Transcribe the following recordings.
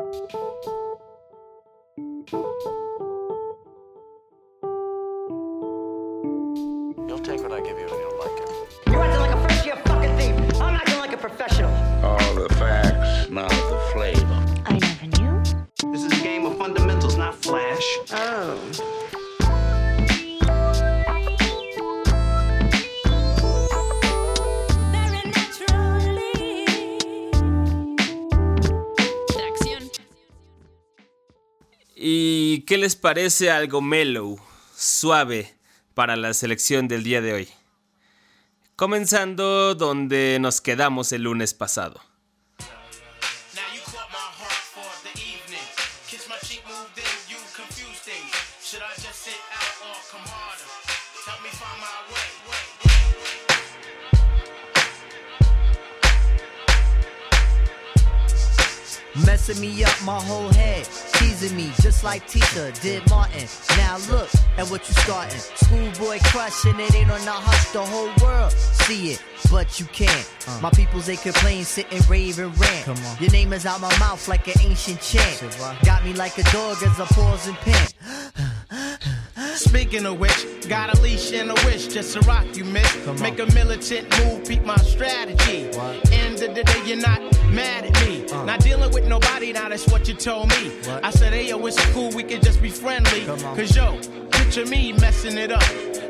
You'll take what I give you and you'll like it. You're acting like a first year fucking thief. I'm acting like a professional. All the facts, not the flavor. I never knew. This is a game of fundamentals, not flash. Oh. Qué les parece algo mellow, suave para la selección del día de hoy? Comenzando donde nos quedamos el lunes pasado. Messing me up my whole head, teasing me just like Tita did Martin. Now look at what you starting. Schoolboy crushing it ain't on the hush, the whole world see it, but you can't. Uh. My peoples they complain, sit and rave and rant. Your name is out my mouth like an ancient chant. Got me like a dog as a pause and pant. Speaking of which, got a leash and a wish just to rock you, miss. Make a militant move, beat my strategy. End of the day, you're not mad at me. Not dealing with nobody, now that's what you told me. I said, hey, yo, it's cool, we could just be friendly. Cause yo, picture me messing it up.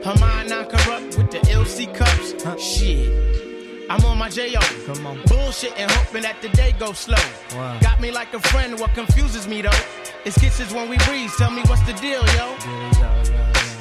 Her mind not corrupt with the LC cups. Huh? Shit. I'm on my J.O. Come on. Bullshit and hoping that the day goes slow. Wow. Got me like a friend, what confuses me though. Is kisses when we breathe, tell me what's the deal, yo.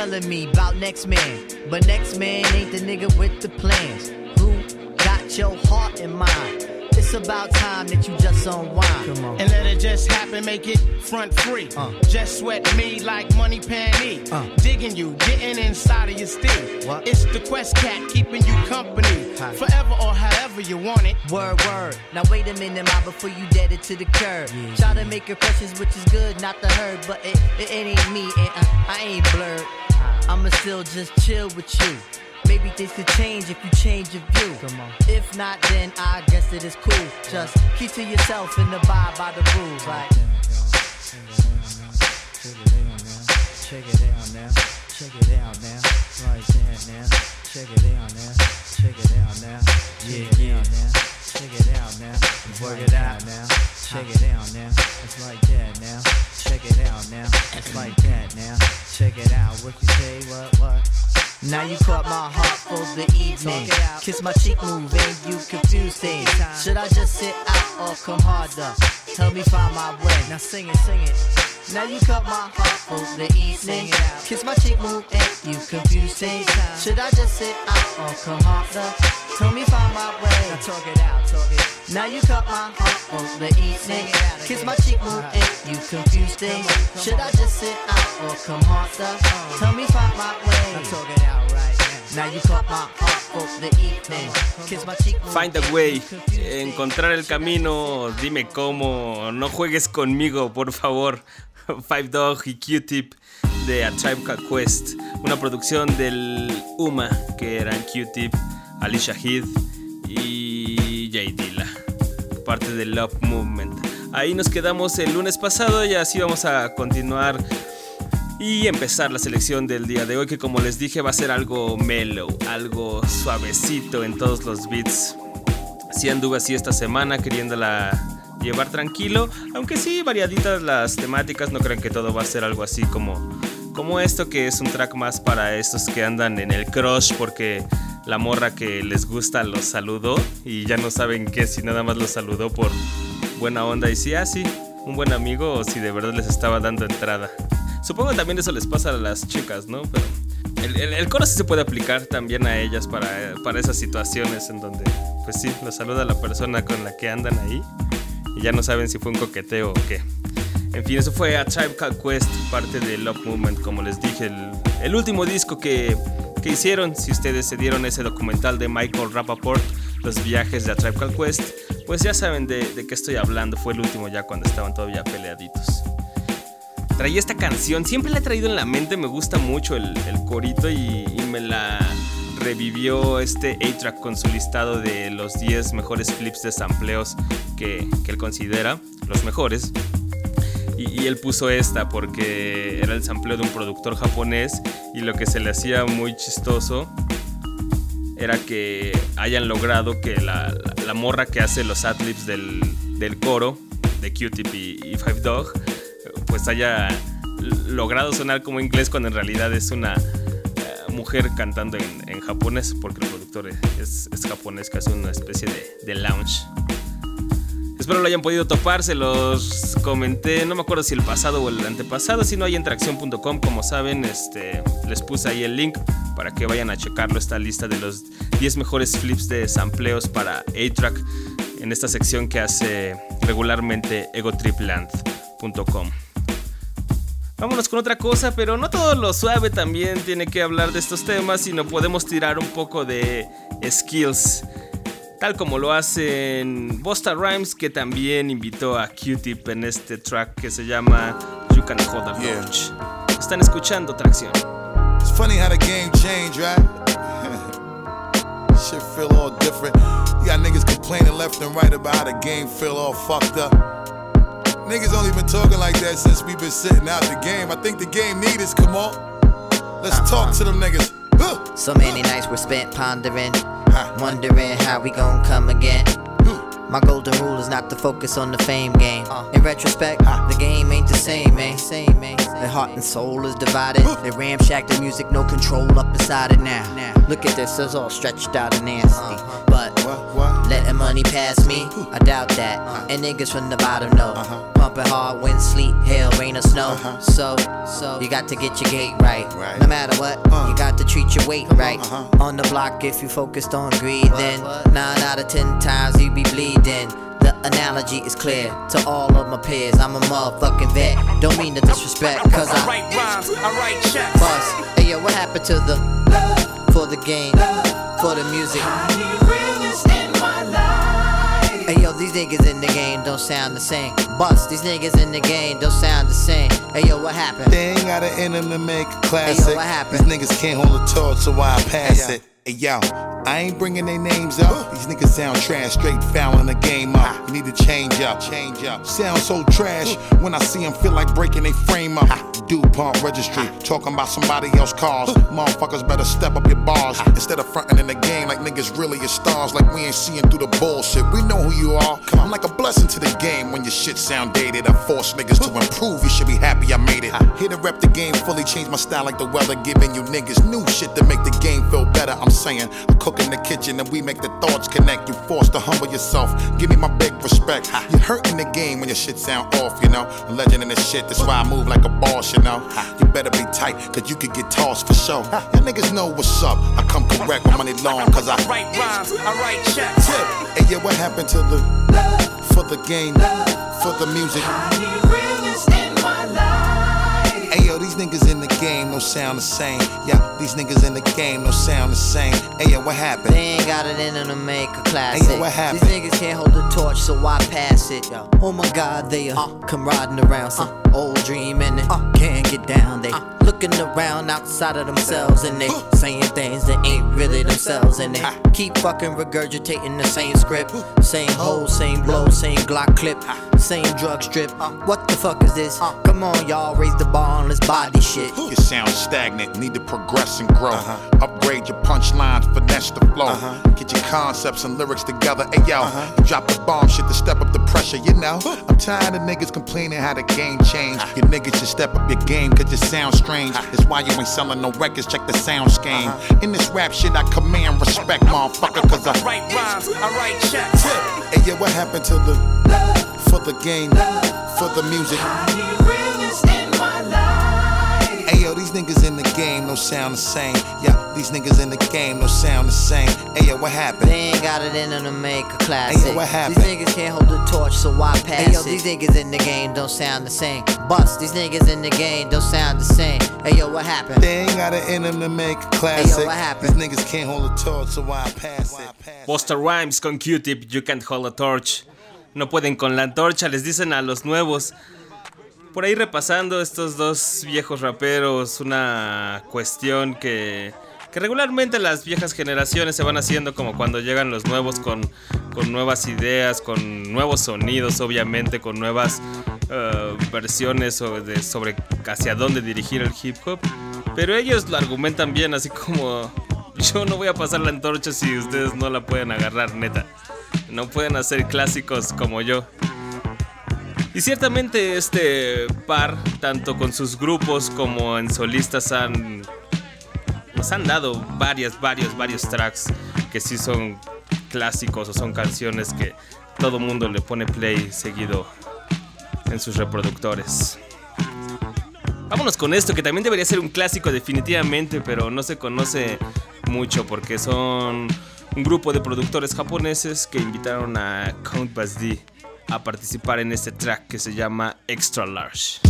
Telling me about next man. But next man ain't the nigga with the plans. Who got your heart in mind? It's about time that you just unwind. Come on. And let it just happen, make it front free. Uh. Just sweat me like money panty. Uh. Digging you, getting inside of your steel. What? It's the Quest Cat keeping you company. Hi. Forever or however you want it. Word, word. Now wait a minute, ma, before you dead it to the curb. Try to make impressions, which is good, not the herd, but it, it, it ain't me, and uh, I ain't blurred. I'ma still just chill with you. Maybe things could change if you change your view. Come on. If not, then I guess it is cool. Just keep to yourself and abide by the rules. Like, check it out now. Check it out now. Right there now. Check it out now. Check it out now. Yeah, yeah. Check it out now. Work it out now. Check it out now. It's like that now. Check it out now. It's like that now. Check it out. What you say? What? What? Now you caught my heart for the evening. Kiss my cheek, move, and you confuse things. Should I just sit out or come harder? Tell me find my way. Now sing it, sing it. Now you caught my heart for the evening. Kiss my cheek, move, and you confuse things. Should I just sit out or come harder? Tell me find my way. Now talk it out, talk it. Now you caught my heart for the evening. Kiss my cheek, move, and you confuse things. Should I just sit out or come harder? Tell me find my way. Now talk it out right now. Now you caught my heart for the evening. Kiss my cheek, move, Find a way, encontrar el camino, dime cómo, no juegues conmigo, por favor. Five Dog y Q-Tip de A Tribe Called Quest, una producción del UMA, que eran Q-Tip, Alicia Heath y Jay Dilla, parte del Love Movement. Ahí nos quedamos el lunes pasado y así vamos a continuar y empezar la selección del día de hoy que como les dije va a ser algo mellow, algo suavecito en todos los beats. Sí anduve así esta semana queriéndola llevar tranquilo, aunque sí variaditas las temáticas, no crean que todo va a ser algo así como como esto que es un track más para estos que andan en el crush porque la morra que les gusta los saludó y ya no saben qué si nada más los saludó por buena onda y si así un buen amigo o si de verdad les estaba dando entrada. Supongo también eso les pasa a las chicas, ¿no? Pero el, el, coro sí se puede aplicar también a ellas para, para esas situaciones en donde, pues sí, los saluda la persona con la que andan ahí y ya no saben si fue un coqueteo o qué. En fin, eso fue A Tribe Called Quest, parte de Love Movement, como les dije, el último disco que, que, hicieron. Si ustedes se dieron ese documental de Michael Rappaport, Los viajes de A Tribe Called Quest, pues ya saben de, qué estoy hablando. Fue el último ya cuando estaban todavía peleaditos. Traía esta canción, siempre la he traído en la mente, me gusta mucho el, corito y, me la revivió este A-Track con su listado de los 10 mejores flips de sampleos que, que él considera los mejores. Y, él puso esta porque era el sampleo de un productor japonés y lo que se le hacía muy chistoso era que hayan logrado que la, la, morra que hace los adlibs del, del coro de Q-Tip y, y Five Dog pues haya logrado sonar como inglés cuando en realidad es una mujer cantando en, japonés, porque el productor es, es, japonés, que hace una especie de, lounge. Espero lo hayan podido topar, se los comenté, no me acuerdo si el pasado o el antepasado, si no hay interacción.com, como saben, este, les puse ahí el link para que vayan a checarlo, esta lista de los 10 mejores flips de sampleos para A-Track en esta sección que hace regularmente egotripland.com. Vámonos con otra cosa, pero no todo lo suave también tiene que hablar de estos temas, sino podemos tirar un poco de skills. Tal como lo hacen Busta Rhymes, que también invitó a Q-Tip en este track que se llama You Can Hold a yeah. Launch. Están escuchando Tracción. It's funny how the game changed, right? Shit feel all different. You got niggas complaining left and right about how the game feel all fucked up. Niggas only been talking like that since we been sitting out the game. I think the game need us, come on. Let's talk to them niggas. Uh, so many uh, nights were spent pondering, uh, wondering how we gon' come again. My golden rule is not to focus on the fame game. In retrospect, the game ain't the same, man. Same. The heart and soul is divided. They ramshack the music, no control up inside it now. Look at this, it's all stretched out and nasty. But letting money pass me, I doubt that. Uh-huh. And niggas from the bottom know. Uh-huh. Pumping hard, wind, sleet, hail, rain, or snow. Uh-huh. So, so you got to get your gate right. No matter what, uh. you got to treat your weight right. On the block, if you focused on greed, then nine out of ten times you be bleeding the analogy is clear to all of my peers. I'm a motherfucking vet. Don't mean to disrespect, cause I, I write rhymes, I write checks. Bust. Hey yo, what happened to the love for the game, for the music? Hey yo, these niggas in the game don't sound the same. Bust, these niggas in the game don't sound the same. Hey yo, what happened? They ain't got an end to make a classic. Hey yo, what happened? These niggas can't hold a torch, so why I pass hey, it. Hey yo, I ain't bringing their names up. These niggas sound trash, straight fouling the game up. You need to change up, change up. Sound so trash when I see them feel like breaking their frame up. DuPont registry, talking about somebody else's cars. Motherfuckers better step up your bars instead of fronting in the game like niggas really are stars. Like we ain't seeing through the bullshit. We know who you are. I'm like a blessing to the game when your shit sound dated. I force niggas to improve. You should be happy I made it. Here to rep the game fully, change my style like the weather, giving you niggas new shit to make the game feel better. I'm saying, I cook in the kitchen and we make the thoughts connect. You forced to humble yourself. Give me my big respect. You hurting the game when your shit sound off, you know. A legend in this shit, that's why I move like a boss, you know. You better be tight, cause you could get tossed for sure. Y'all niggas know what's up. I come correct with money long, cause I write rhymes, I write checks. Tip. Hey, yeah, what happened to the love for the game, love for the music? Hey yo, these niggas in the game don't sound the same. Yeah, these niggas in the game don't sound the same. Hey yo, what happened? They ain't got it in them to make a classic. Hey yo, what happened? These niggas can't hold the torch, so why pass it? Yo. Oh my god, they uh, come riding around some uh, old dream and they uh, can't get down. They uh, looking around outside of themselves and they saying things that ain't really themselves and they keep fucking regurgitating the same script. Same hole, same blow, same Glock clip, same drug strip. What the fuck is this? Come on, y'all, raise the bar on this body shit. You sound stagnant, need to progress and grow. Uh-huh. Upgrade your punchlines, finesse the flow. Uh-huh. Get your concepts and lyrics together. Hey yo, uh-huh. you drop the bomb shit to step up the pressure, you know. I'm tired of niggas complaining how the game changed. You niggas should step up your game, cause you sound strange. That's why you ain't selling no records, check the sound scheme. In this rap shit, I command respect, motherfucker, cause I write rhymes, I write checks. Hey yo, what happened to the for the game, for the music? Hey yo, these These niggas in the game don't sound the same. Yeah, these niggas in the game don't sound the same. Hey yo, what happened? They ain't got it in them to make a classic. Hey, yo, what happened? These niggas can't hold the torch, so why pass hey, yo, These niggas in the game don't sound the same. Bust, these niggas in the game don't sound the same. Hey yo, what happened? They ain't got it in them to make a classic. Hey, yo, what happened? These niggas can't hold a torch, so why pass it? Busta Rhymes con Q-Tip, You Can't Hold a Torch. No pueden con la antorcha, les dicen a los nuevos. Por ahí repasando estos dos viejos raperos, una cuestión que, que regularmente las viejas generaciones se van haciendo como cuando llegan los nuevos con, con nuevas ideas, con nuevos sonidos, obviamente, con nuevas uh, versiones sobre, sobre hacia dónde dirigir el hip hop. Pero ellos lo argumentan bien, así como yo no voy a pasar la antorcha si ustedes no la pueden agarrar, neta. No pueden hacer clásicos como yo. Y ciertamente este par, tanto con sus grupos como en solistas, han, nos han dado varias, varios, varios tracks que sí son clásicos o son canciones que todo mundo le pone play seguido en sus reproductores. Vámonos con esto, que también debería ser un clásico definitivamente, pero no se conoce mucho porque son un grupo de productores japoneses que invitaron a Count Bass a participar en este track que se llama Extra Large.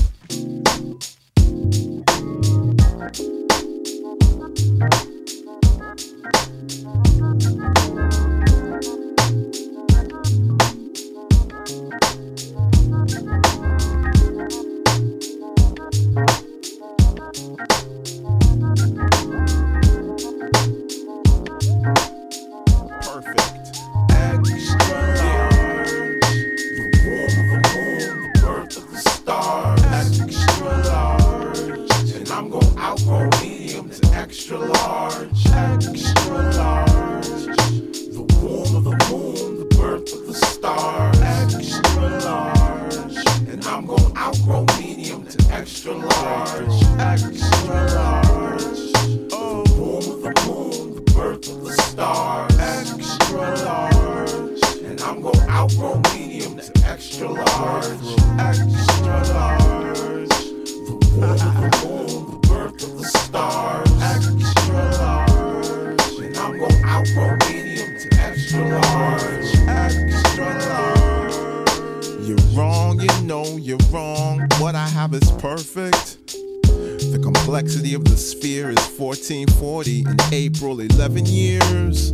know you're wrong. What I have is perfect. The complexity of the sphere is 1440 in April, 11 years.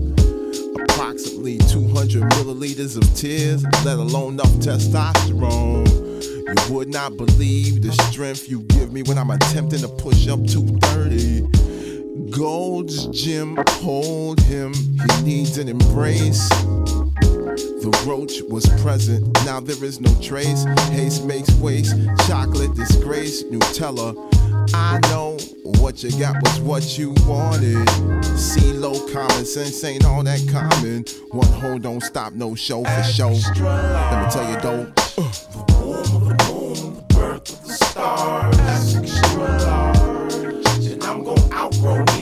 Approximately 200 milliliters of tears, let alone enough testosterone. You would not believe the strength you give me when I'm attempting to push up 230. Gold's Gym hold him, he needs an embrace there is no trace. Haste makes waste, chocolate disgrace, Nutella. I know what you got was what you wanted. See low common sense ain't all that common. One hole don't stop no show for show. Let me tell you though. Uh.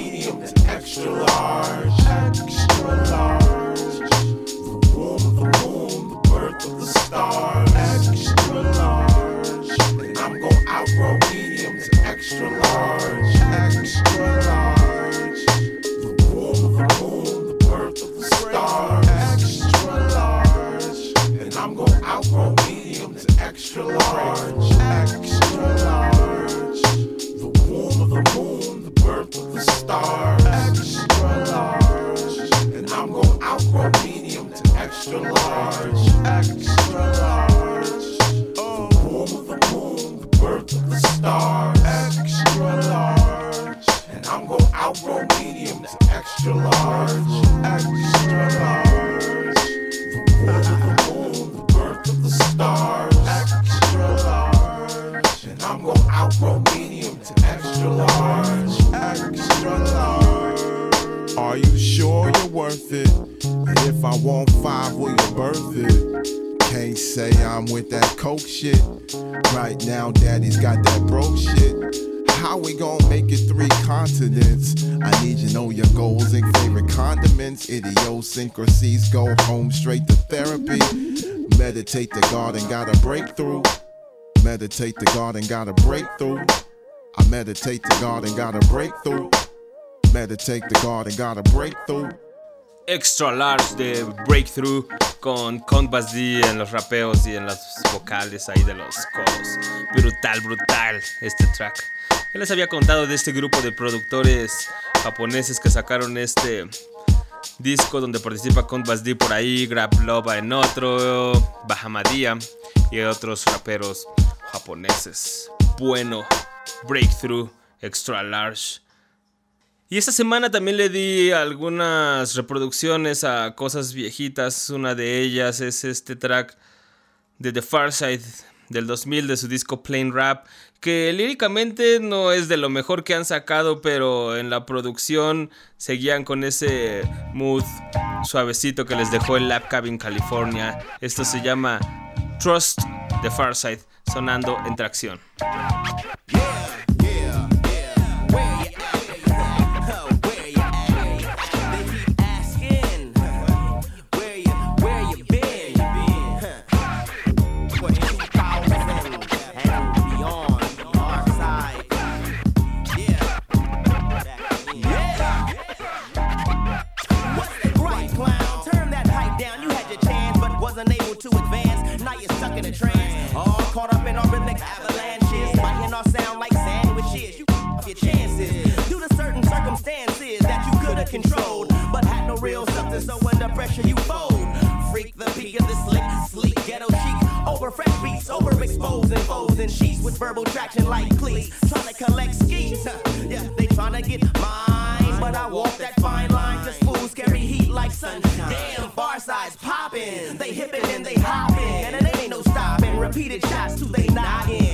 Medium to extra large. Extra large. Are you sure you're worth it? If I want five, will you birth it? Can't say I'm with that coke shit. Right now, daddy's got that broke shit how we gon' make it three continents? I need you know your goals and favorite condiments, idiosyncrasies. Go home straight to therapy, meditate the God and got a breakthrough. Meditate the garden, got a breakthrough. I meditate to God and got a breakthrough. Meditate to God and got a breakthrough. Extra Large de Breakthrough con Count D en los rapeos y en las vocales ahí de los coros. Brutal, brutal este track. Ya les había contado de este grupo de productores japoneses que sacaron este disco donde participa Count D por ahí, Grab Loba en otro, Bahamadia y otros raperos japoneses. Bueno, Breakthrough, Extra Large. Y esta semana también le di algunas reproducciones a cosas viejitas. Una de ellas es este track de The Far Side del 2000 de su disco Plain Rap, que líricamente no es de lo mejor que han sacado, pero en la producción seguían con ese mood suavecito que les dejó el Lab Cabin California. Esto se llama Trust The Far Side, sonando en tracción. Verbal traction like cleats. Trying to collect schemes, yeah, they trying to get mine, but I walk that fine line, Just fools carry heat like sunshine. Damn, far sides popping, they hippin' and they hopping, and it ain't no stopping. Repeated shots till they noggin,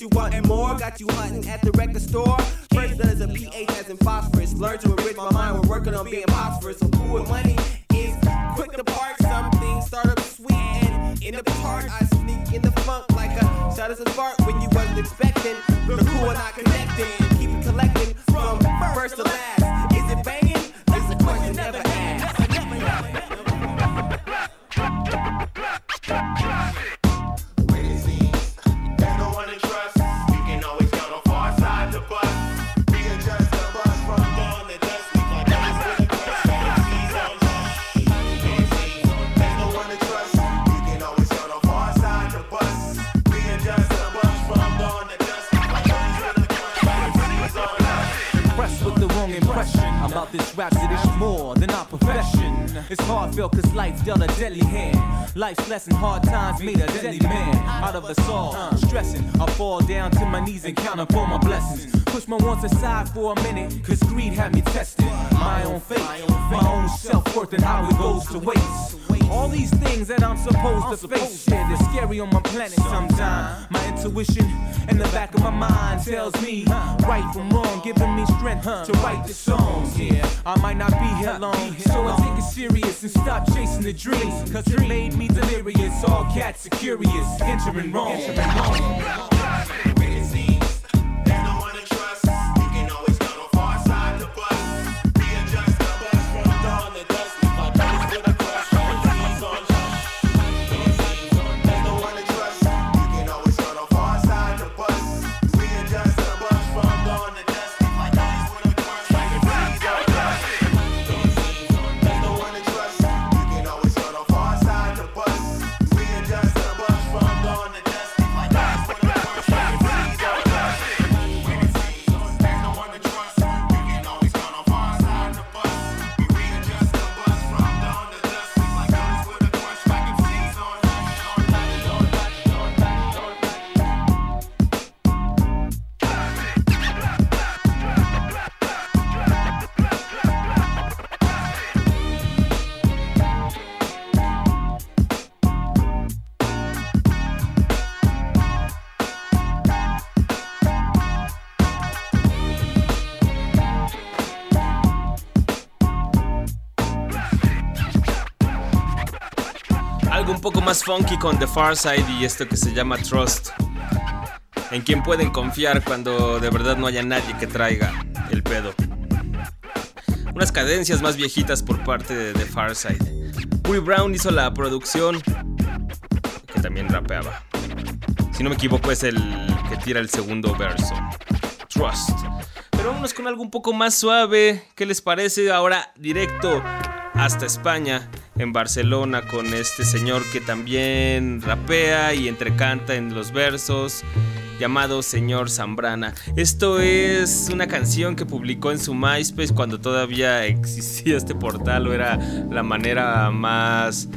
You what you want and more. Got you hunting at the record store. First does a pH as in phosphorus. Learn to enrich my mind. We're working on being phosphorus. So cool with money is quick to part. Something start up sweet and in the part I sneak in the funk like a shot as a spark when you wasn't expecting. The cool and not connecting. Life's lesson, hard times made a deadly man out of us all. Stressing, I fall down to my knees and count up all my blessings. Wants aside for a minute, cause greed had me tested. My own fate, my own self worth, and how it goes to waste. All these things that I'm supposed to face, shit is scary on my planet sometimes. My intuition in the back of my mind tells me right from wrong, giving me strength to write the songs. Yeah, I might not be here long, so I take it serious and stop chasing the dreams. Cause it made me delirious. All cats are curious, entering wrong. Entering wrong. Más funky con The Far Side y esto que se llama Trust. En quien pueden confiar cuando de verdad no haya nadie que traiga el pedo. Unas cadencias más viejitas por parte de The Far Side. Brown hizo la producción, que también rapeaba. Si no me equivoco es el que tira el segundo verso. Trust. Pero vámonos con algo un poco más suave. ¿Qué les parece? Ahora directo hasta España, en Barcelona, con este señor que también rapea y entrecanta en los versos, llamado Señor Zambrana. Esto es una canción que publicó en su MySpace cuando todavía existía este portal o era la manera más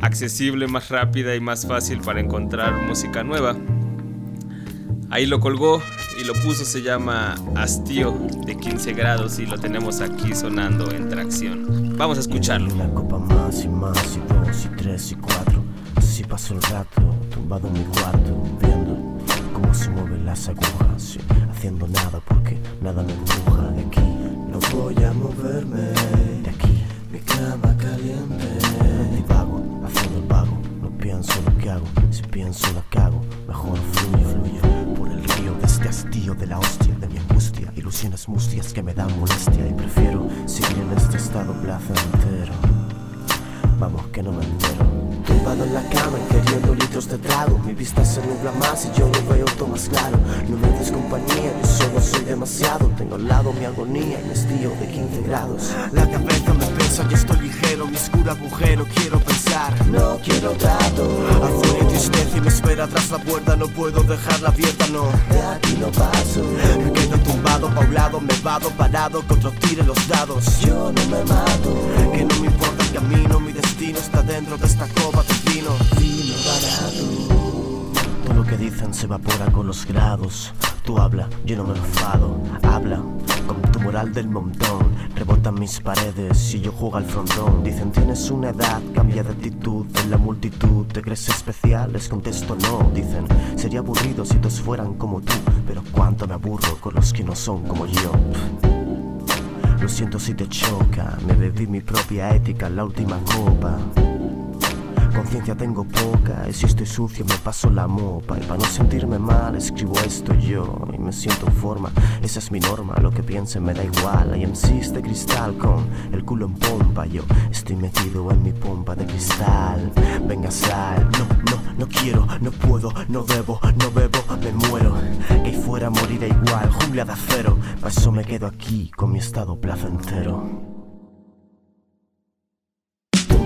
accesible, más rápida y más fácil para encontrar música nueva. Ahí lo colgó y lo puso, se llama Hastío de 15 grados y lo tenemos aquí sonando en tracción. Vamos a escucharlo. Una copa más y más y dos y tres y cuatro. Así paso el rato, tumbado en mi cuarto, viendo cómo se mueven las agujas, sí, haciendo nada porque nada me empuja de aquí. No voy a moverme de aquí, mi cama caliente. Divago, haciendo el vago, no pienso lo que hago, si pienso la cago, mejor fluye, fluye río de la hostia, de mi angustia, ilusiones mustias que me dan molestia y prefiero seguir en este estado placentero. Vamos que no me entero. Tumbado en la cama queriendo litros de trago Mi vista se nubla más y yo no veo todo más claro No me des compañía, yo solo soy demasiado Tengo al lado mi agonía mi estío de 15 grados La cabeza me pesa y estoy ligero Mi oscuro agujero quiero pensar. No quiero dato Afuera hay tristeza y me espera tras la puerta No puedo dejarla abierta, no. De aquí no paso. Me quedo tumbado, paulado, me vado parado Contra tire los dados. Yo no me mato. Que no me importa el camino Mi destino está dentro de esta copa de vino. Vino barato. Todo lo que dicen se evapora con los grados. Tú habla, yo no me enfado. Habla con tu moral del montón. Rebotan mis paredes y yo juego al frontón. Dicen tienes una edad, cambia de actitud. En la multitud te crees especial, les contesto no Dicen sería aburrido si todos fueran como tú Pero cuánto me aburro con los que no son como yo Lo siento si te choca, me bebí mi propia ética en la última copa Conciencia tengo poca y si estoy sucio me paso la mopa Y para no sentirme mal escribo esto yo y me siento en forma Esa es mi norma, lo que piensen me da igual Hay MCs de cristal con el culo en pompa Yo estoy metido en mi pompa de cristal Venga sal, no, no, no quiero, no puedo, no debo, no bebo, me muero Que fuera moriré igual, jungla de acero Para eso me quedo aquí con mi estado placentero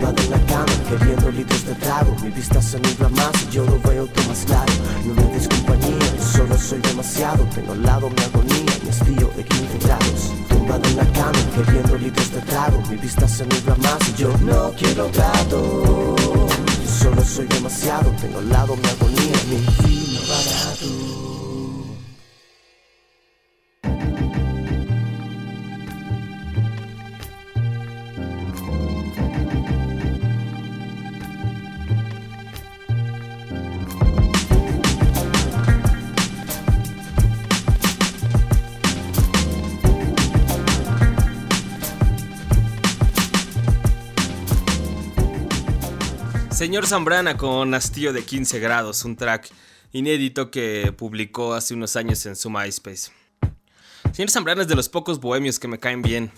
tumbado en la cama Queriendo litros de trago. Mi vista se nubla más y yo no veo todo más claro. No me des compañía, yo solo soy demasiado. Tengo al lado mi agonía, mi estío de 15 grados. Tumbado en la cama Queriendo litros de trago. Mi vista se nubla más y yo no quiero trato. Yo solo soy demasiado Tengo al lado mi agonía, mi vino barato Señor Zambrana con Hastío de 15 grados, un track inédito que publicó hace unos años en su MySpace. Señor Zambrana es de los pocos bohemios que me caen bien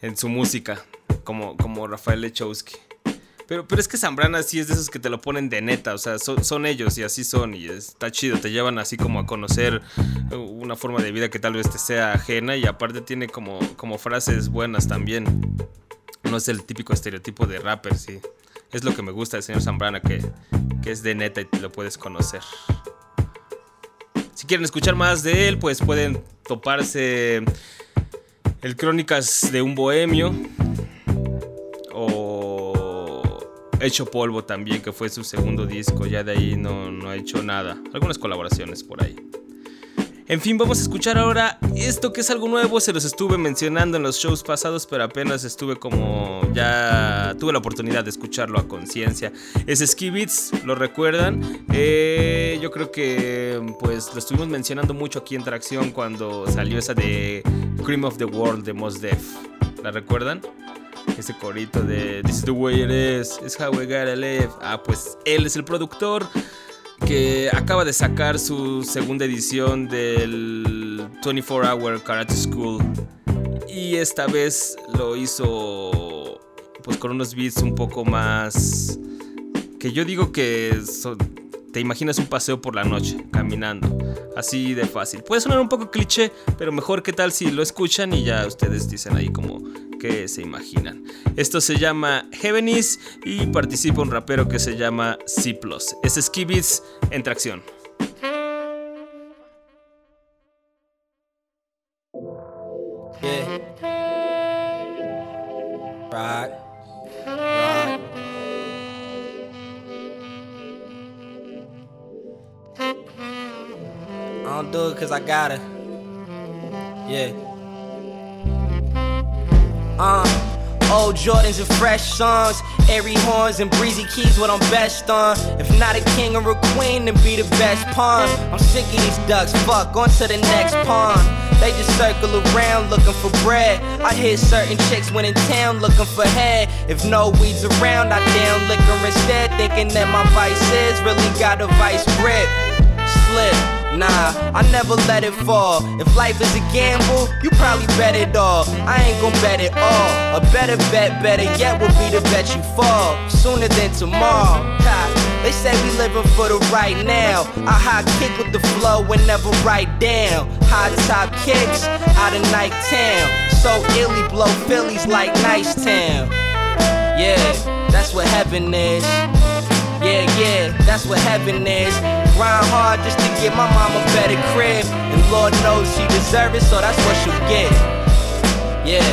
en su música, como, como Rafael Lechowski. Pero, pero es que Zambrana sí es de esos que te lo ponen de neta, o sea, son, son ellos y así son y está chido, te llevan así como a conocer una forma de vida que tal vez te sea ajena y aparte tiene como, como frases buenas también. No es el típico estereotipo de rapper, sí. Es lo que me gusta del señor Zambrana, que, que es de neta y lo puedes conocer. Si quieren escuchar más de él, pues pueden toparse el Crónicas de un Bohemio o Hecho Polvo también, que fue su segundo disco. Ya de ahí no, no ha hecho nada. Algunas colaboraciones por ahí. En fin, vamos a escuchar ahora esto que es algo nuevo. Se los estuve mencionando en los shows pasados, pero apenas estuve como ya tuve la oportunidad de escucharlo a conciencia. Es Ski Beats, ¿lo recuerdan? Eh, yo creo que pues lo estuvimos mencionando mucho aquí en Tracción cuando salió esa de Cream of the World de Mos Def. ¿La recuerdan? ese corito de This is the way it is, it's how we gotta live. Ah, pues él es el productor que acaba de sacar su segunda edición del 24 Hour Karate School. Y esta vez lo hizo pues con unos beats un poco más que yo digo que te imaginas un paseo por la noche caminando, así de fácil. Puede sonar un poco cliché, pero mejor que tal si lo escuchan y ya ustedes dicen ahí como que se imaginan. Esto se llama Heaven Is y participa un rapero que se llama C+. Es Ski Beats en tracción. Uh, old Jordans and fresh songs, airy horns and breezy keys, what I'm best on. If not a king or a queen, then be the best pawn. I'm sick of these ducks, fuck, on to the next pawn. They just circle around looking for bread. I hear certain chicks when in town looking for head. If no weeds around, I down liquor instead, thinking that my vice is really got a vice grip. Slip. Nah, I never let it fall. If life is a gamble, you probably bet it all. I ain't gon' bet it all. A better bet, better yet, will be the bet you fall. Sooner than tomorrow. They say we living for the right now. I high kick with the flow and never write down. High top kicks out of night town. So illy blow Phillies like Nice Town. Yeah, that's what heaven is. Yeah, that's what heaven is. Grind hard just to get my mama a better crib. And Lord knows she deserves it, so that's what she'll get. Yeah,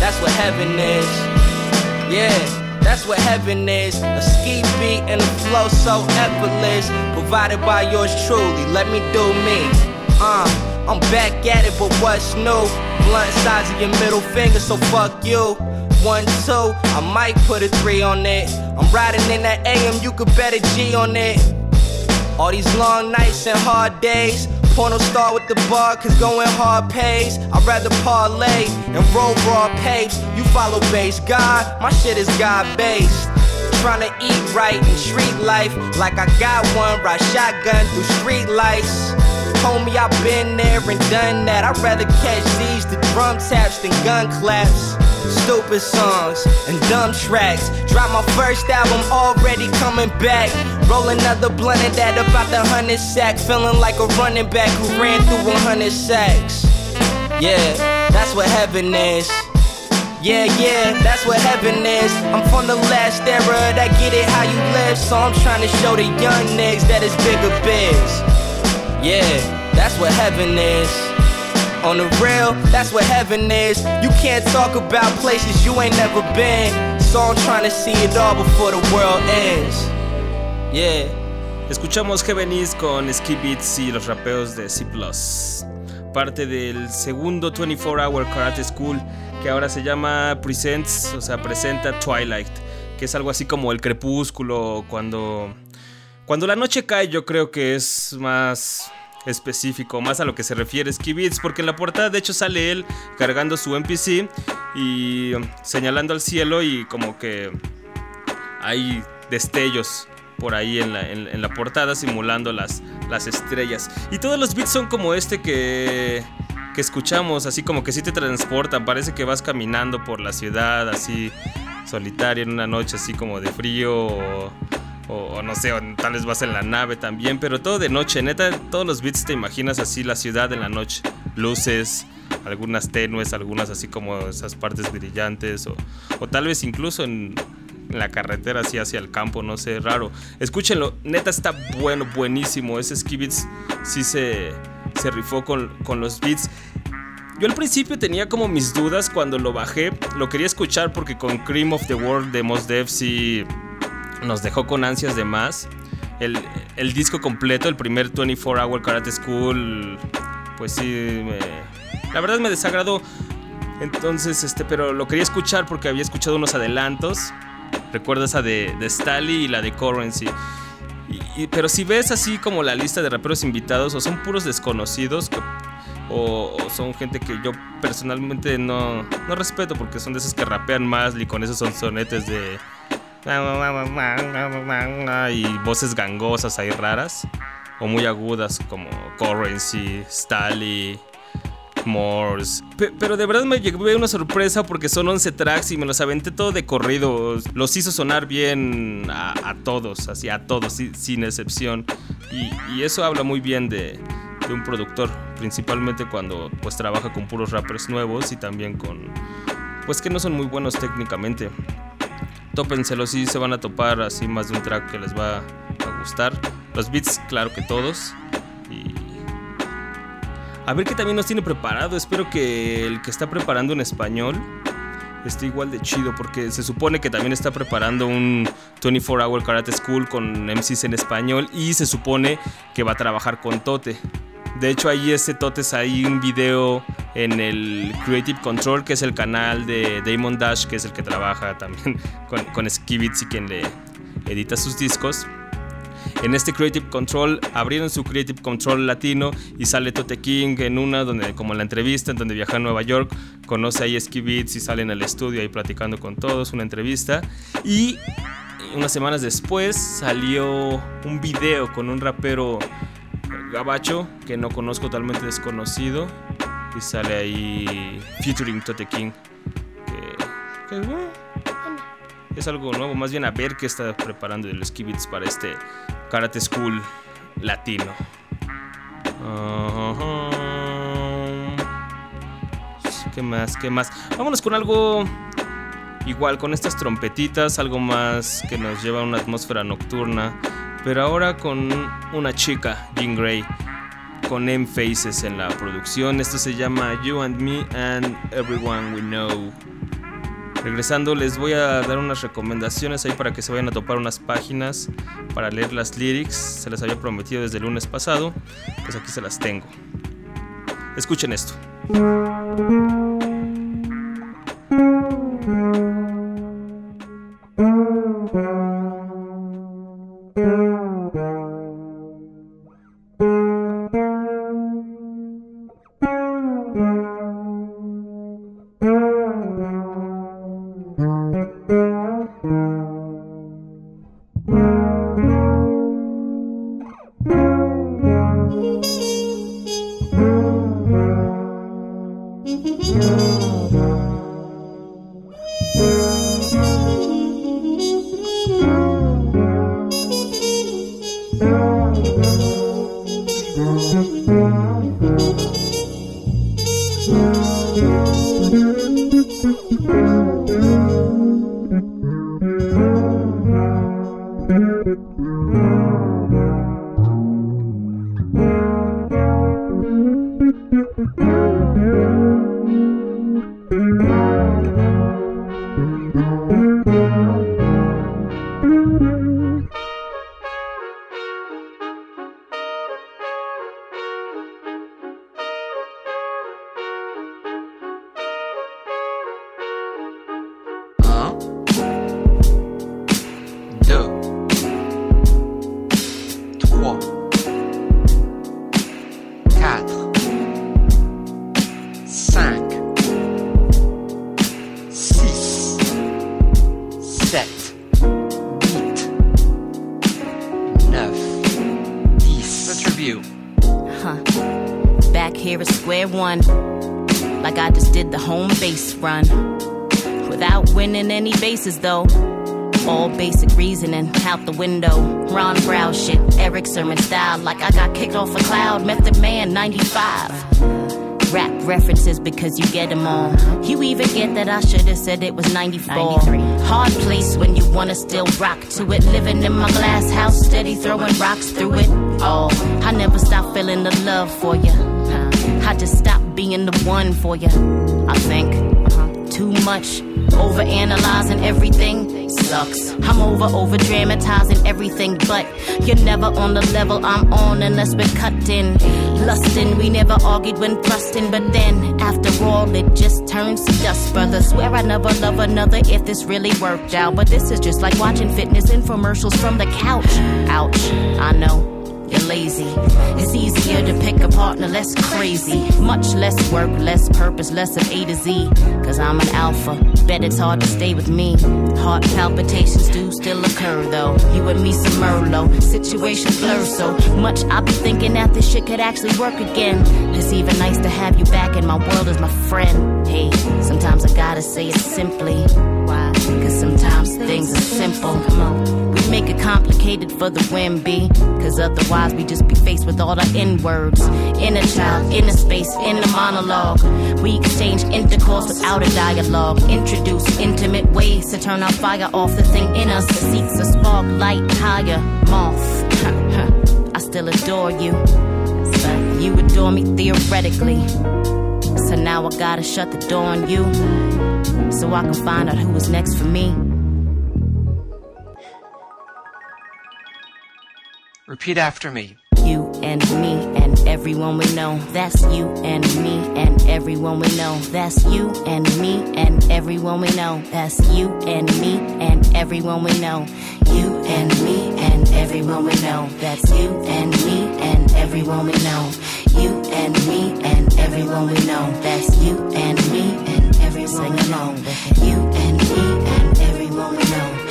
that's what heaven is. Yeah, that's what heaven is. A ski beat and a flow so effortless. Provided by yours truly. Let me do me. Uh, I'm back at it, but what's new? Blunt size of your middle finger, so fuck you. One, two, I might put a three on it. I'm riding in that AM, you could bet a G on it. All these long nights and hard days. Porno star with the bar, cause going hard pays. I'd rather parlay and roll raw papes. You follow base God, my shit is God based. Tryna eat right in street life, like I got one, ride shotgun through street lights. Homie, I've been there and done that. I'd rather catch these to drum taps than gun claps. Stupid songs and dumb tracks. Drop my first album, already coming back. Roll another blunt and that about the hundred sack. Feeling like a running back who ran through 100 sacks. Yeah, that's what heaven is. Yeah, yeah, that's what heaven is. I'm from the last era that get it how you live. So I'm trying to show the young niggas that it's bigger biz. Yeah, that's what heaven is. On the real, that's what heaven is. You can't talk about places you ain't never been. So I'm trying to see it all before the world ends. Yeah. Escuchamos Heaven Is con Ski Beats y los rapeos de C+. Parte del segundo 24 Hour Karate School que ahora se llama Presents, o sea, presenta Twilight, que es algo así como el crepúsculo cuando cuando la noche cae, yo creo que es más específico, más a lo que se refiere Ski Beats, porque en la portada de hecho sale él cargando su NPC y um, señalando al cielo y como que hay destellos por ahí en la, en- la portada simulando las, las estrellas. Y todos los beats son como este que, que escuchamos, así como que sí te transportan, parece que vas caminando por la ciudad así solitario en una noche así como de frío o- no sé, o tal vez vas en la nave también, pero todo de noche, neta, todos los beats te imaginas así la ciudad en la noche, luces, algunas tenues, algunas así como esas partes brillantes o, o tal vez incluso en, la carretera así hacia el campo, no sé, raro. Escúchenlo, neta está bueno, buenísimo, ese Ski Beats sí se, se rifó con, con los beats. Yo al principio tenía como mis dudas cuando lo bajé. Lo quería escuchar porque con Cream of the World de Mos Def sí nos dejó con ansias de más. El, el disco completo, el primer 24 Hour Karate School, pues sí, me- la verdad me desagradó. Entonces, este, pero lo quería escuchar porque había escuchado unos adelantos. Recuerdo esa de, de Stally y la de Currency. Y- y- pero si ves así como la lista de raperos invitados, o son puros desconocidos, o, o son gente que yo personalmente no, no respeto porque son de esos que rapean más y con esos son sonetes de y voces gangosas ahí raras o muy agudas como Currency, Stally, Morse. Pe- pero de verdad me llevé una sorpresa porque son 11 tracks y me los aventé todo de corrido. Los hizo sonar bien a, a todos, así a todos, si- sin excepción. Y, y eso habla muy bien de, de un productor, principalmente cuando pues trabaja con puros rappers nuevos y también con pues que no son muy buenos técnicamente. Tópenselo si se van a topar así más de un track que les va a gustar. Los beats, claro que todos. Y a ver qué también nos tiene preparado. Espero que el que está preparando en español esté igual de chido porque se supone que también está preparando un 24 Hour Karate School con MCs en español y se supone que va a trabajar con Tote. De hecho, ahí este Totes hay un video en el Creative Control, que es el canal de Damon Dash, que es el que trabaja también con, con Skibitz y quien le edita sus discos. En este Creative Control abrieron su Creative Control latino y sale Tote King en una donde, como en la entrevista, en donde viaja a Nueva York, conoce ahí Skibitz y sale en el estudio ahí platicando con todos, una entrevista. Y unas semanas después salió un video con un rapero gabacho que no conozco, totalmente desconocido. Y sale ahí featuring Tote King. Que, que, es algo nuevo, más bien a ver qué está preparando el Skibitz para este Karate School latino. ¿Qué más? ¿Qué más? Vámonos con algo igual, con estas trompetitas, algo más que nos lleva a una atmósfera nocturna. Pero ahora con una chica, Jean Grey, con M Faces en la producción. Esto se llama You and Me and Everyone We Know. Regresando les voy a dar unas recomendaciones ahí para que se vayan a topar unas páginas para leer las lyrics. Se las había prometido desde el lunes pasado, pues aquí se las tengo. Escuchen esto. Like I just did the home base run. Without winning any bases though. All basic reasoning out the window. Ron Brown shit, Eric Sermon style. Like I got kicked off a cloud. Method Man 95. Rap references because you get them all. You even get that I should have said it was 94. 93. Hard place when you wanna still rock to it. Living in my glass house, steady throwing rocks through it. Oh, I never stop feeling the love for you. I just stopped being the one for you. I think uh-huh. too much over analyzing everything sucks. I'm over over dramatizing everything, but you're never on the level I'm on unless we're cutting. Lusting, we never argued when thrusting, but then after all, it just turns to dust, brother. Swear I never love another if this really worked out, but this is just like watching fitness infomercials from the couch. Ouch, I know. You're lazy. It's easier to pick a partner less crazy. Much less work, less purpose, less of A to Z. Cause I'm an alpha. Bet it's hard to stay with me. Heart palpitations do still occur though. You and me some Merlot. Situation blur so much. I be thinking that this shit could actually work again. It's even nice to have you back in my world as my friend. Hey, sometimes I gotta say it simply. Why? Cause sometimes things are simple. We make it complicated for the win, B. Cause otherwise we just be faced with all the N words. Inner child, inner space, inner monologue. We exchange intercourse without a dialogue. Introduce intimate ways to turn our fire off. The thing in us that seeks a spark, light higher. Moth. I still adore you. But you adore me theoretically. So now I gotta shut the door on you. So I can find out who is next for me. Repeat after me. You and me and everyone we know. That's you and me and everyone we know. That's you and me and everyone we know. That's you and me and everyone we know. You and me and everyone we know. That's you and me and everyone we know. You and me and everyone we know. That's you and me and everyone we know. You and me and everyone we know.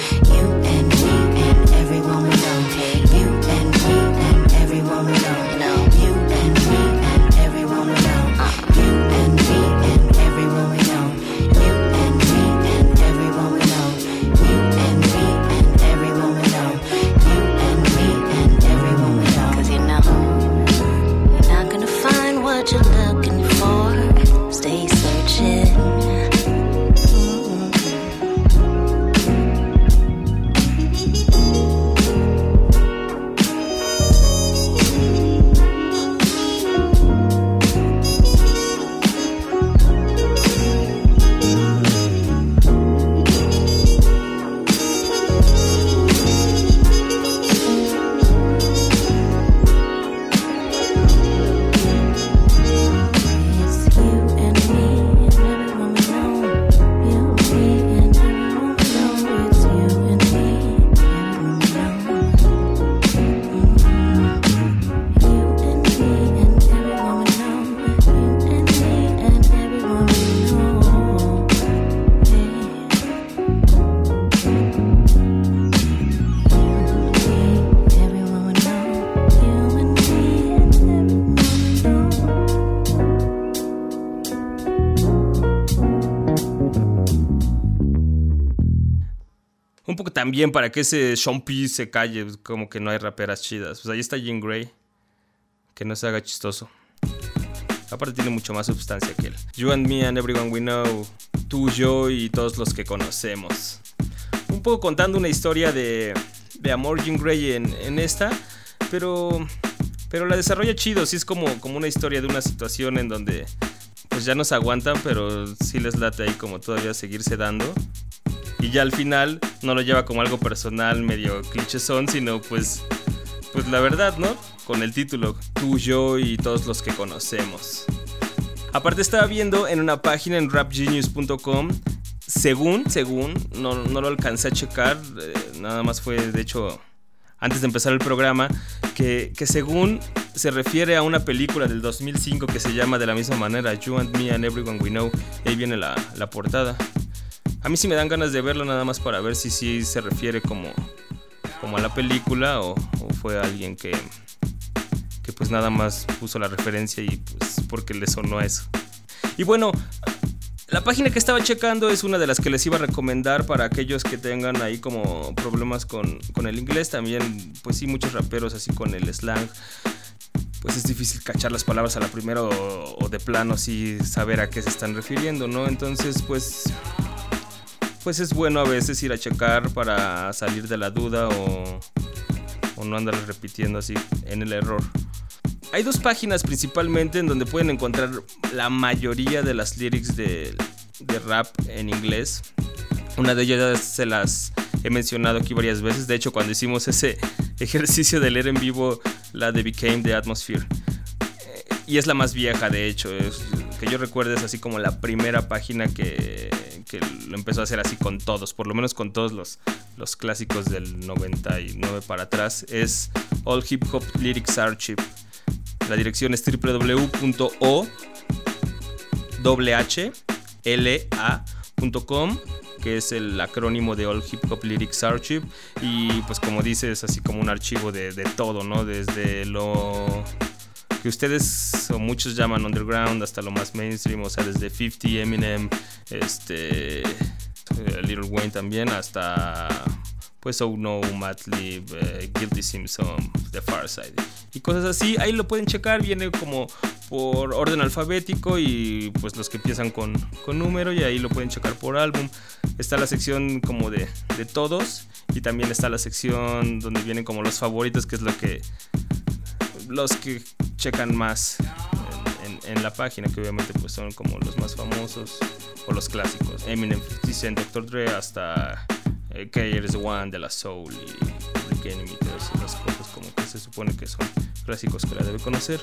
También para que ese Sean P se calle, como que no hay raperas chidas. Pues ahí está Jean Grey. Que no se haga chistoso. Aparte tiene mucho más sustancia que él. You and me and everyone we know. Tú, yo y todos los que conocemos. Un poco contando una historia de, de amor Jean Grey en, en esta. Pero, pero la desarrolla chido. Sí es como, como una historia de una situación en donde pues ya no se aguantan, pero sí les late ahí como todavía seguirse dando. Y ya al final no lo lleva como algo personal, medio clichésón, sino pues, pues la verdad, ¿no? Con el título, tú, yo y todos los que conocemos. Aparte estaba viendo en una página en rapgenius.com, según, según, no, no lo alcancé a checar, eh, nada más fue de hecho antes de empezar el programa, que, que, según se refiere a una película del 2005 que se llama de la misma manera, You and Me and Everyone We Know, y ahí viene la, la portada. A mí sí me dan ganas de verlo nada más para ver si sí se refiere como, como a la película o, o, fue alguien que, que pues nada más puso la referencia y pues porque le sonó a eso. Y bueno, la página que estaba checando es una de las que les iba a recomendar para aquellos que tengan ahí como problemas con, el inglés. También, pues sí, muchos raperos así con el slang. Pues es difícil cachar las palabras a la primera o, o de plano sí saber a qué se están refiriendo, ¿no? Entonces, pues pues es bueno a veces ir a checar para salir de la duda o, o, no andar repitiendo así en el error. Hay dos páginas principalmente en donde pueden encontrar la mayoría de las lyrics de, de rap en inglés. Una de ellas se las he mencionado aquí varias veces. De hecho, cuando hicimos ese ejercicio de leer en vivo la de Became the Atmosphere. Y es la más vieja, de hecho. Que yo recuerde es así como la primera página que que lo empezó a hacer así con todos, por lo menos con todos los, los clásicos del 99 para atrás, es All Hip Hop Lyrics Archive. La dirección es www.o.hla.com que es el acrónimo de All Hip Hop Lyrics Archive y pues como dices así como un archivo de, de todo, ¿no? Desde lo que ustedes o muchos llaman underground hasta lo más mainstream, o sea, desde 50, Eminem, este, Little Wayne también, hasta pues Oh No, Madlib, eh, Guilty Simpson, The Far Side y cosas así. Ahí lo pueden checar, viene como por orden alfabético y pues los que empiezan con, con número y ahí lo pueden checar por álbum. Está la sección como de, de todos y también está la sección donde vienen como los favoritos, que es lo que los que checan más en, en, en, la página, que obviamente pues son como los más famosos o los clásicos. Eminem, 50 Cent, Dr. Dre, hasta eh, One, De La Soul y Rick Enemy, todas esas cosas como que se supone que son clásicos que la debe conocer.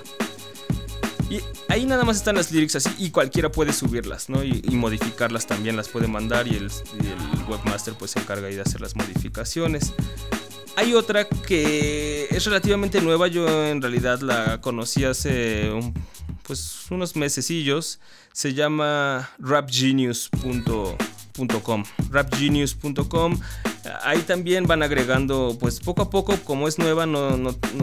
Y ahí nada más están las lyrics así y cualquiera puede subirlas, ¿no? Y, modificarlas también, las puede mandar y el, webmaster pues se encarga ahí de hacer las modificaciones. Hay otra que es relativamente nueva, yo en realidad la conocí hace pues unos mesecillos. Se llama rapgenius.com. Rapgenius.com. Ahí también van agregando, pues poco a poco, como es nueva, no,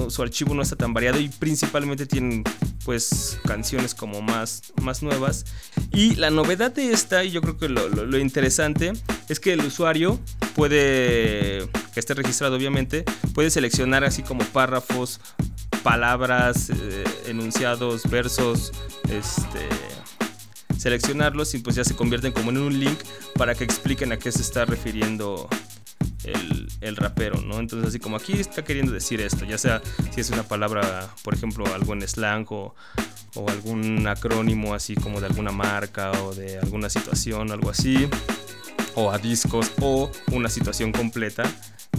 su archivo no está tan variado y principalmente tienen pues canciones como más, más nuevas. Y la novedad de esta, y yo creo que lo interesante, es que el usuario puede, que esté registrado obviamente, puede seleccionar así como párrafos, palabras, eh, enunciados, versos, este seleccionarlos y pues ya se convierten como en un link para que expliquen a qué se está refiriendo el, el, rapero, ¿no? Entonces así como aquí está queriendo decir esto, ya sea si es una palabra, por ejemplo, algo en slang o, o algún acrónimo así como de alguna marca o de alguna situación, algo así, o a discos o una situación completa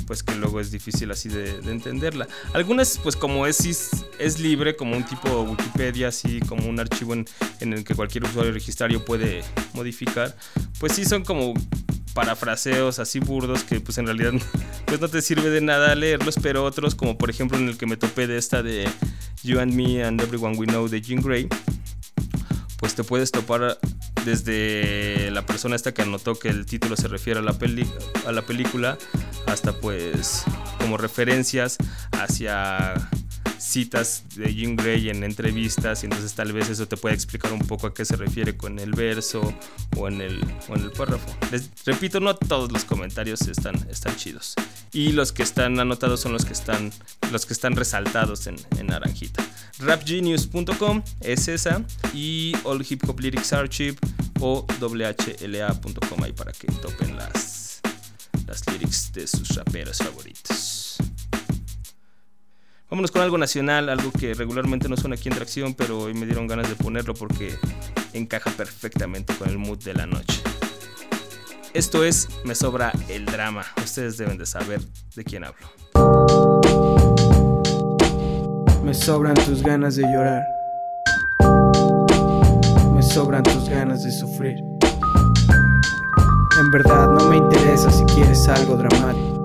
pues que luego es difícil así de, de, entenderla. Algunas, pues como es, es libre, como un tipo Wikipedia, así como un archivo en, en, el que cualquier usuario registrario puede modificar, pues sí son como parafraseos así burdos que pues en realidad pues no te sirve de nada leerlos, pero otros como por ejemplo en el que me topé de esta de You and Me and Everyone We Know de Jean Grey, pues te puedes topar desde la persona esta que anotó que el título se refiere a la, peli a la película hasta pues como referencias hacia citas de Jim Gray en entrevistas y entonces tal vez eso te puede explicar un poco a qué se refiere con el verso o en el, o en el párrafo. Les repito, no todos los comentarios están, están chidos y los que están anotados son los que están, los que están resaltados en, en naranjita. rapgenius.com es esa y All Hip Hop Lyrics Archive o whla.com ahí para que topen las, las lyrics de sus raperos favoritos. Vámonos con algo nacional, algo que regularmente no suena aquí en tracción, pero hoy me dieron ganas de ponerlo porque encaja perfectamente con el mood de la noche. Esto es Me sobra el drama. Ustedes deben de saber de quién hablo. Me sobran tus ganas de llorar. Me sobran tus ganas de sufrir. En verdad no me interesa si quieres algo dramático.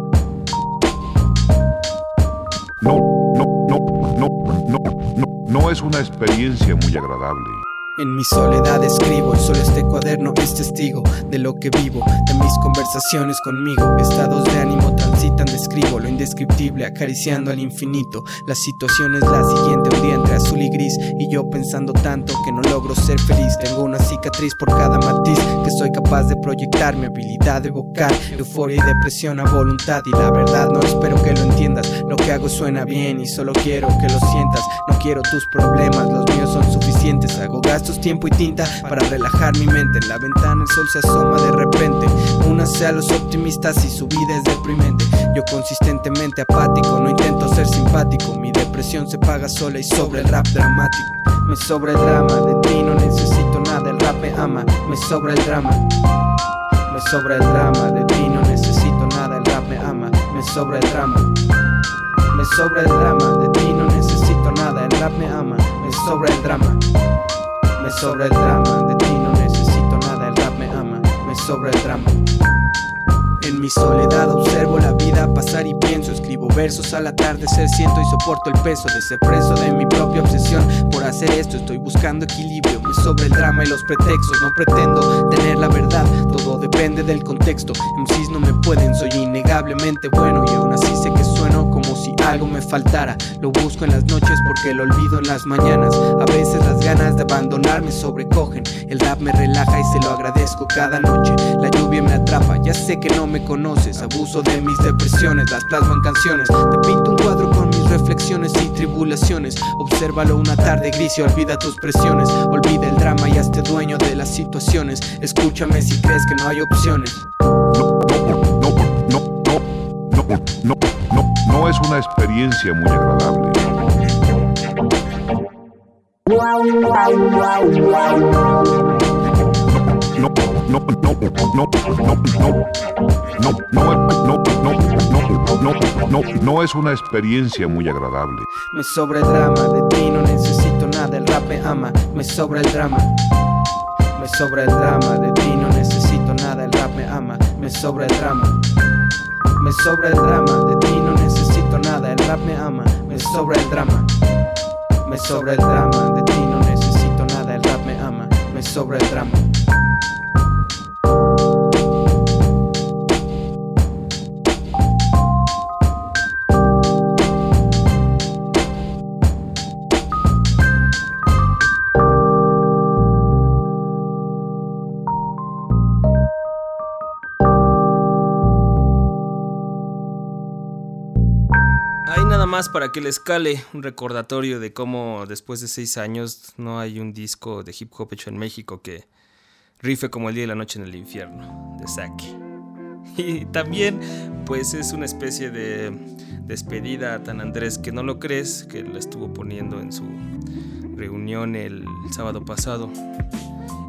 No, es una experiencia muy agradable. En mi soledad escribo y solo este cuaderno es testigo de lo que vivo, de mis conversaciones conmigo. Estados de ánimo transitan, describo lo indescriptible, acariciando al infinito. La situación es la siguiente: un día entre azul y gris, y yo pensando tanto que no logro ser feliz. Tengo una cicatriz por cada matiz soy capaz de proyectar, mi habilidad de evocar euforia y depresión a voluntad. Y la verdad, no espero que lo entiendas. Lo que hago suena bien y solo quiero que lo sientas. No quiero tus problemas, los míos son suficientes. Hago gastos, tiempo y tinta para relajar mi mente. En la ventana el sol se asoma de repente. Únase a los optimistas y su vida es deprimente. Yo consistentemente apático, no intento ser simpático. Mi depresión se paga sola y sobre el rap dramático. Me sobra el drama, de me ama. Me sobra el drama. Me sobra el drama, de ti no necesito nada, el rap me ama. Me sobra el drama. Me sobra el drama, de ti no necesito nada, el rap me ama. Me sobra el drama. Me sobra el drama, de ti no necesito nada, el rap me ama, me sobra el drama. En mi soledad observo la vida pasar y pienso. Escribo versos al atardecer, siento y soporto el peso de ser preso de mi propia obsesión. Por hacer esto estoy buscando equilibrio. Me sobre el drama y los pretextos. No pretendo tener la verdad, todo depende del contexto. MCs no me pueden, soy innegablemente bueno y aún así algo me faltara. Lo busco en las noches porque lo olvido en las mañanas. A veces las ganas de abandonar me sobrecogen. El rap me relaja y se lo agradezco cada noche. La lluvia me atrapa, ya sé que no me conoces. Abuso de mis depresiones, las plasmo en canciones. Te pinto un cuadro con mis reflexiones y tribulaciones. Obsérvalo una tarde gris y olvida tus presiones. Olvida el drama y hazte dueño de las situaciones. Escúchame si crees que no hay opciones. No, no, no es una experiencia muy agradable. No, no, no, no, no, no, no, no, no, no, no, no, no es una experiencia muy agradable. Me sobra el drama, de ti no necesito nada, el rap me ama, me sobra el drama. Me sobra el drama, de ti no necesito nada, el rap me ama, me sobra el drama. Me sobra el drama, de ti rap me ama, me sobra el drama. Me sobra el drama, de ti no necesito nada, el rap me ama, me sobra el drama. Más para que les cale un recordatorio de cómo después de seis años no hay un disco de hip hop hecho en México que rife como el día y la noche en el infierno, de Saki. Y también, pues es una especie de despedida a Tan Andrés que no lo crees, que la estuvo poniendo en su reunión el sábado pasado.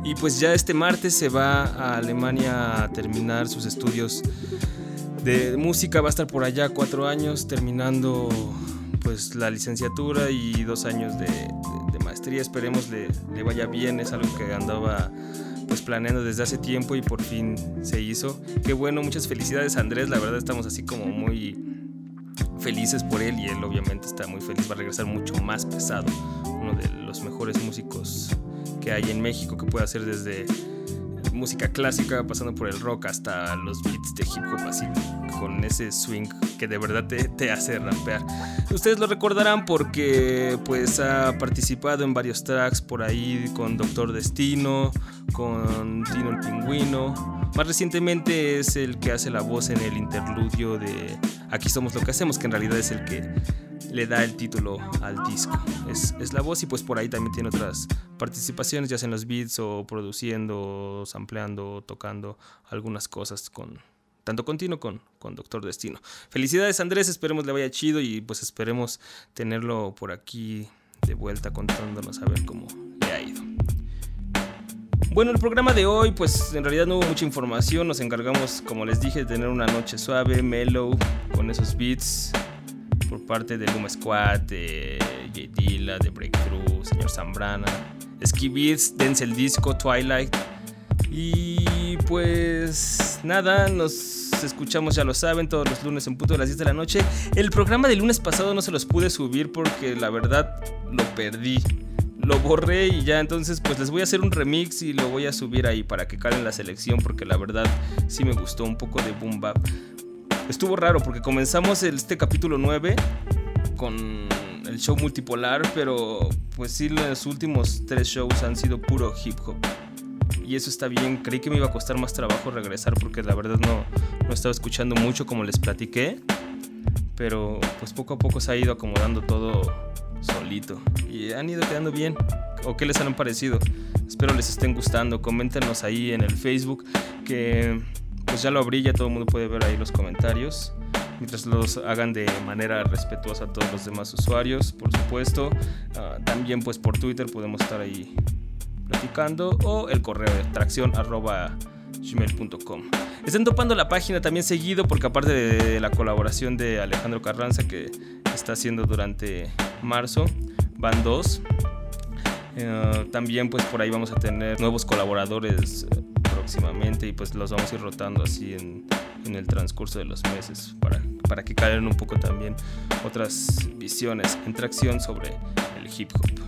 Y pues ya este martes se va a Alemania a terminar sus estudios de música va a estar por allá cuatro años terminando pues la licenciatura y dos años de, de- maestría. Esperemos le, le vaya bien es algo que andaba pues planeando desde hace tiempo y por fin se hizo. Qué bueno muchas felicidades Andrés. La verdad estamos así como muy felices por él y él obviamente está muy feliz. Va a regresar mucho más pesado uno de los mejores músicos que hay en México que puede hacer desde música clásica, pasando por el rock hasta los beats de hip hop, así con ese swing que de verdad te, te hace rapear. Ustedes lo recordarán porque pues ha participado en varios tracks por ahí con Doctor Destino, con Tino el Pingüino. Más recientemente es el que hace la voz en el interludio de Aquí somos lo que hacemos, que en realidad es el que le da el título al disco. Es, es la voz y pues por ahí también tiene otras participaciones, ya sea en los beats o produciendo, sampleando, tocando algunas cosas con tanto continuo con, con Doctor Destino. Felicidades Andrés, esperemos le vaya chido y pues esperemos tenerlo por aquí de vuelta contándonos a ver cómo le ha ido. Bueno, el programa de hoy, pues en realidad no hubo mucha información. Nos encargamos, como les dije, de tener una noche suave, mellow, con esos beats por parte de Luma Squad, de J Dilla, de Breakthrough, Señor Zambrana, Ski Beats, Denzel Disco, Twilight. Y pues nada, nos escuchamos, ya lo saben, todos los lunes en punto de las 10 de la noche. El programa del lunes pasado no se los pude subir porque la verdad lo perdí. Lo borré y ya entonces pues les voy a hacer un remix y lo voy a subir ahí para que calen la selección porque la verdad sí me gustó un poco de boom bap. Estuvo raro porque comenzamos este capítulo 9 con el show multipolar, pero pues sí los últimos tres shows han sido puro hip hop. Y eso está bien, creí que me iba a costar más trabajo regresar porque la verdad no, no estaba escuchando mucho como les platiqué. Pero pues poco a poco se ha ido acomodando todo solito. Y han ido quedando bien. ¿O qué les han parecido? Espero les estén gustando. Coméntenos ahí en el Facebook que pues ya lo abrí, ya todo el mundo puede ver ahí los comentarios. Mientras los hagan de manera respetuosa a todos los demás usuarios, por supuesto. Ah, también pues por Twitter podemos estar ahí platicando o el correo de tracción arroba gmail.com. Estén topando la página también seguido porque aparte de la colaboración de Alejandro Carranza que está haciendo durante marzo, van dos. Eh, también pues por ahí vamos a tener nuevos colaboradores próximamente y pues los vamos a ir rotando así en, en el transcurso de los meses para, para que caigan un poco también otras visiones en tracción sobre el hip hop.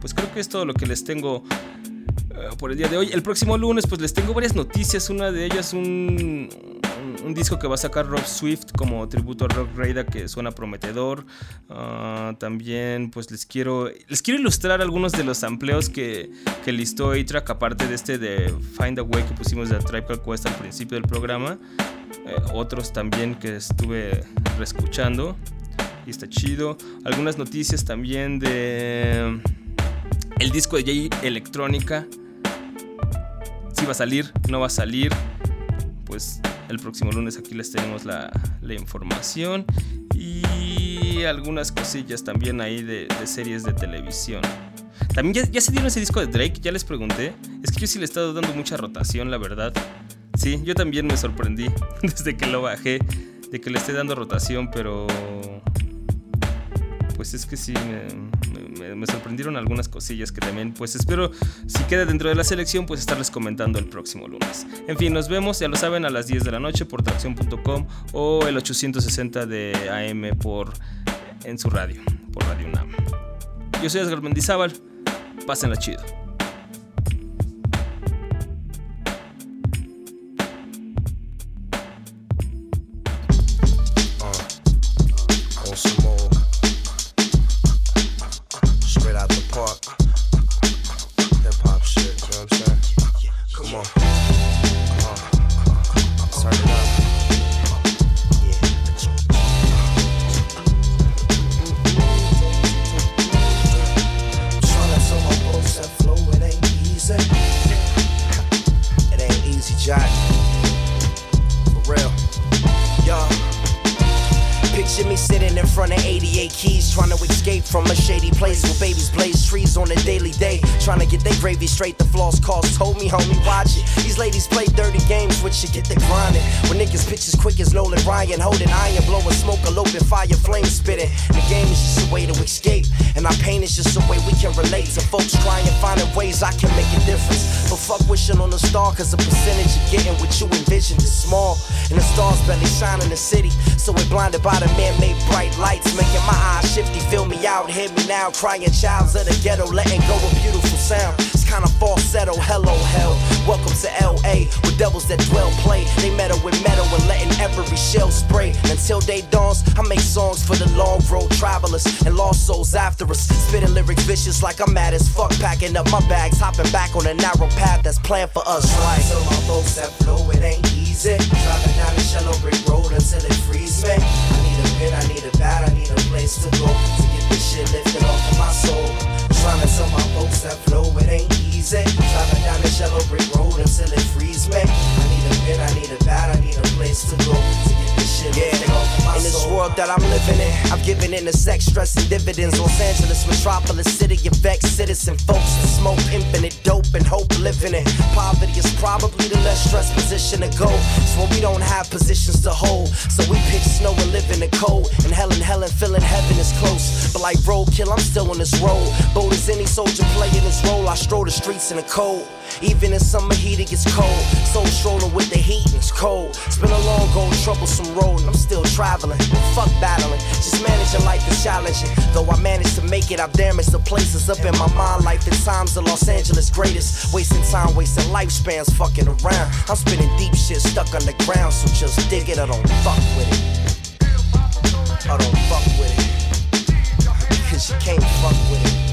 Pues creo que es todo lo que les tengo eh, por el día de hoy. El próximo lunes pues les tengo varias noticias, una de ellas un, un, disco que va a sacar Rob Swift como tributo a Rock Raider que suena prometedor. Ah, también pues les quiero les quiero ilustrar algunos de los amplios que, que listó A-Track aparte de este de Find a Way que pusimos de Tribe Called Quest al principio del programa. Eh, otros también que estuve reescuchando y está chido. Algunas noticias también de el disco de Jay Electrónica. Si va a salir, no va a salir. Pues el próximo lunes aquí les tenemos la, información. Y algunas cosillas también ahí de, series de televisión. También ya, se dieron ese disco de Drake, ya les pregunté. Es que yo sí le he estado dando mucha rotación, la verdad. Sí, yo también me sorprendí desde que lo bajé, de que le esté dando rotación, pero pues es que sí, me, sorprendieron algunas cosillas que también, pues espero, si queda dentro de la selección, pues estarles comentando el próximo lunes. En fin, nos vemos, ya lo saben, a las 10 de la noche por tracción.com o el 860 de AM por, en su radio, por Radio UNAM. Yo soy Edgar Mendizábal, pásenla chido. from a shady place where babies play straight. The floss calls told me, homie, watch it. These ladies play dirty games, which should get the grinding. When niggas pitch as quick as Nolan Ryan, holding iron, blowing smoke, a open fire, flame spitting. The game is just a way to escape, and our pain is just a way we can relate to folks trying finding ways I can make a difference. But fuck wishing on a star, cause the percentage of getting what you envisioned is small. And the stars barely shine in the city, so we're blinded by the man made bright lights, making my eyes shifty. Feel me out, hear me now, crying childs of the ghetto, letting go of beautiful sound It's kind of falsetto. Hello, hell. Welcome to LA, with devils that dwell play. They metal with metal and letting every shell spray. Until day dawns, I make songs for the long road travelers and lost souls after us. Spitting lyrics vicious like I'm mad as fuck. Packing up my bags, hopping back on a narrow path that's planned for us. Right. So my folks that flow, it ain't easy. Driving down the shallow brick road until it frees me. I need a pit, I need a bat, I need a place to go to get this shit lifted off of my soul. To tell my folks that flow, it ain't easy. Driving down the shallow brick road until it frees me. I need a pen, I need a bat, I need a place to go to shit yeah. In this world that I'm living in, I've given in to sex, stress, and dividends. Los Angeles, metropolis, city of vexed citizen folks that smoke infinite dope and hope living in. Poverty is probably the less stressed position to go. So we don't have positions to hold. So we pitch snow and live in the cold. And hell and hell and feeling heaven is close. But like roadkill, I'm still on this road. Bold as any soldier playing this role, I stroll the streets in the cold. Even in summer heat, it gets cold. So strolling with the heat, and it's cold. It's been a long, old, troublesome road, and I'm still traveling. Fuck battling, just managing life is challenging. Though I managed to make it, I've damaged the places up in my mind. Life in times of Los Angeles greatest. Wasting time, wasting lifespans, fucking around. I'm spinning deep shit stuck on the ground, so just dig it or don't fuck with it. I don't fuck with it. Cause you can't fuck with it.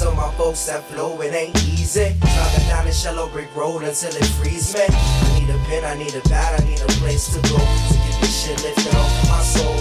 Tell my folks that flow, it ain't easy. Driving down the shallow brick road until it frees me. I need a pen, I need a bat, I need a place to go to get this shit lifted off of my soul.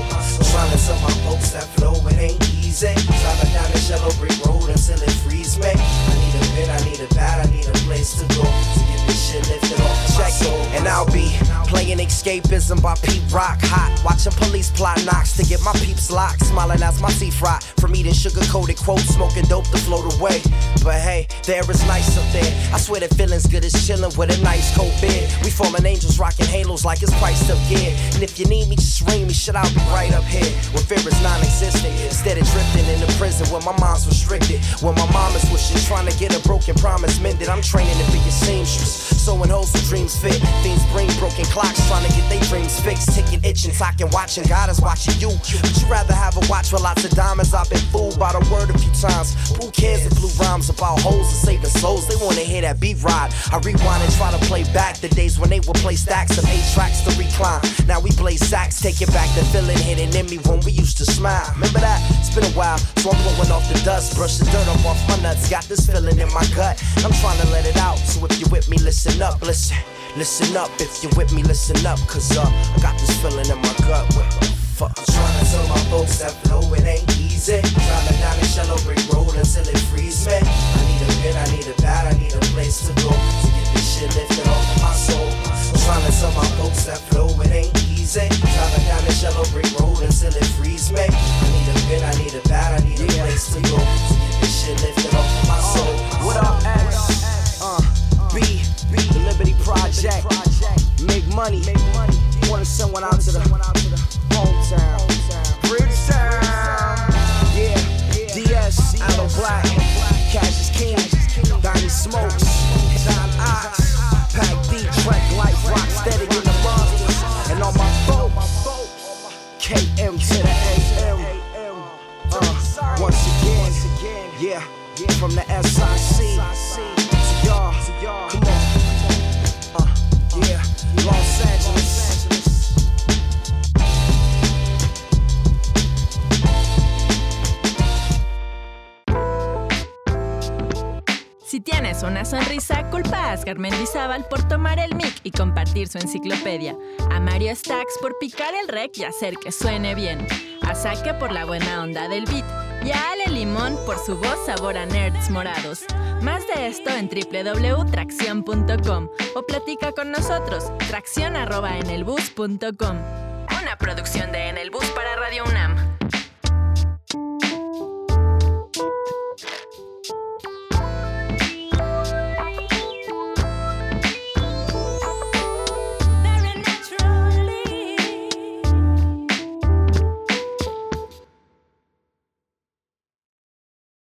Trying to my folks that flow, it ain't easy. Driving down the shallow brick road until it frees me. I need a pen, I need a bat, I need a place to go to get shit lifted off of my. And I'll be playing escapism by Pete Rock. Hot, watching police plot knocks to get my peeps locked. Smiling as my teeth rot from eating sugar coated quotes, smoking dope to float away. But hey, there is nice up there. I swear the feeling's good as chilling with a nice cold beer. We fallen angels rocking halos like it's priced up gear. And if you need me, just ring me, shit, I'll be right up here. When fear is non existent, instead of drifting into prison where my mind's restricted. Where my mom is wishing, trying to get a broken promise mended. I'm training to be a seamstress. Sewing holes so dreams fit. Things bring broken clocks, trying to get their dreams fixed. Ticking, itching, talking, watching. God is watching you. Would you rather have a watch with lots of diamonds? I've been fooled by the word a few times. Who cares if blue rhymes about hoes and saving souls? They wanna hear that beat ride. I rewind and try to play back the days when they would play stacks of eight tracks to recline. Now we play sax, take it back the feeling hidden in me when we used to smile. Remember that? It's been a while. So I'm blowing off the dust, brush the dirt up off my nuts. Got this feeling in my gut. I'm trying to let it out. So if you're with me, listen up, listen. Listen up, if you're with me, listen up. Cause uh, I got this feeling in my gut. What the fuck? I'm trying to tell my folks that flow, it ain't easy. A Mario Stacks por picar el rec y hacer que suene bien. A Saque por la buena onda del beat. Y a Ale Limón por su voz sabor a nerds morados. Más de esto en www.tracción.com o platica con nosotros. Tracción arroba en el bus.com. Una producción de En el Bus para Radio UNAM.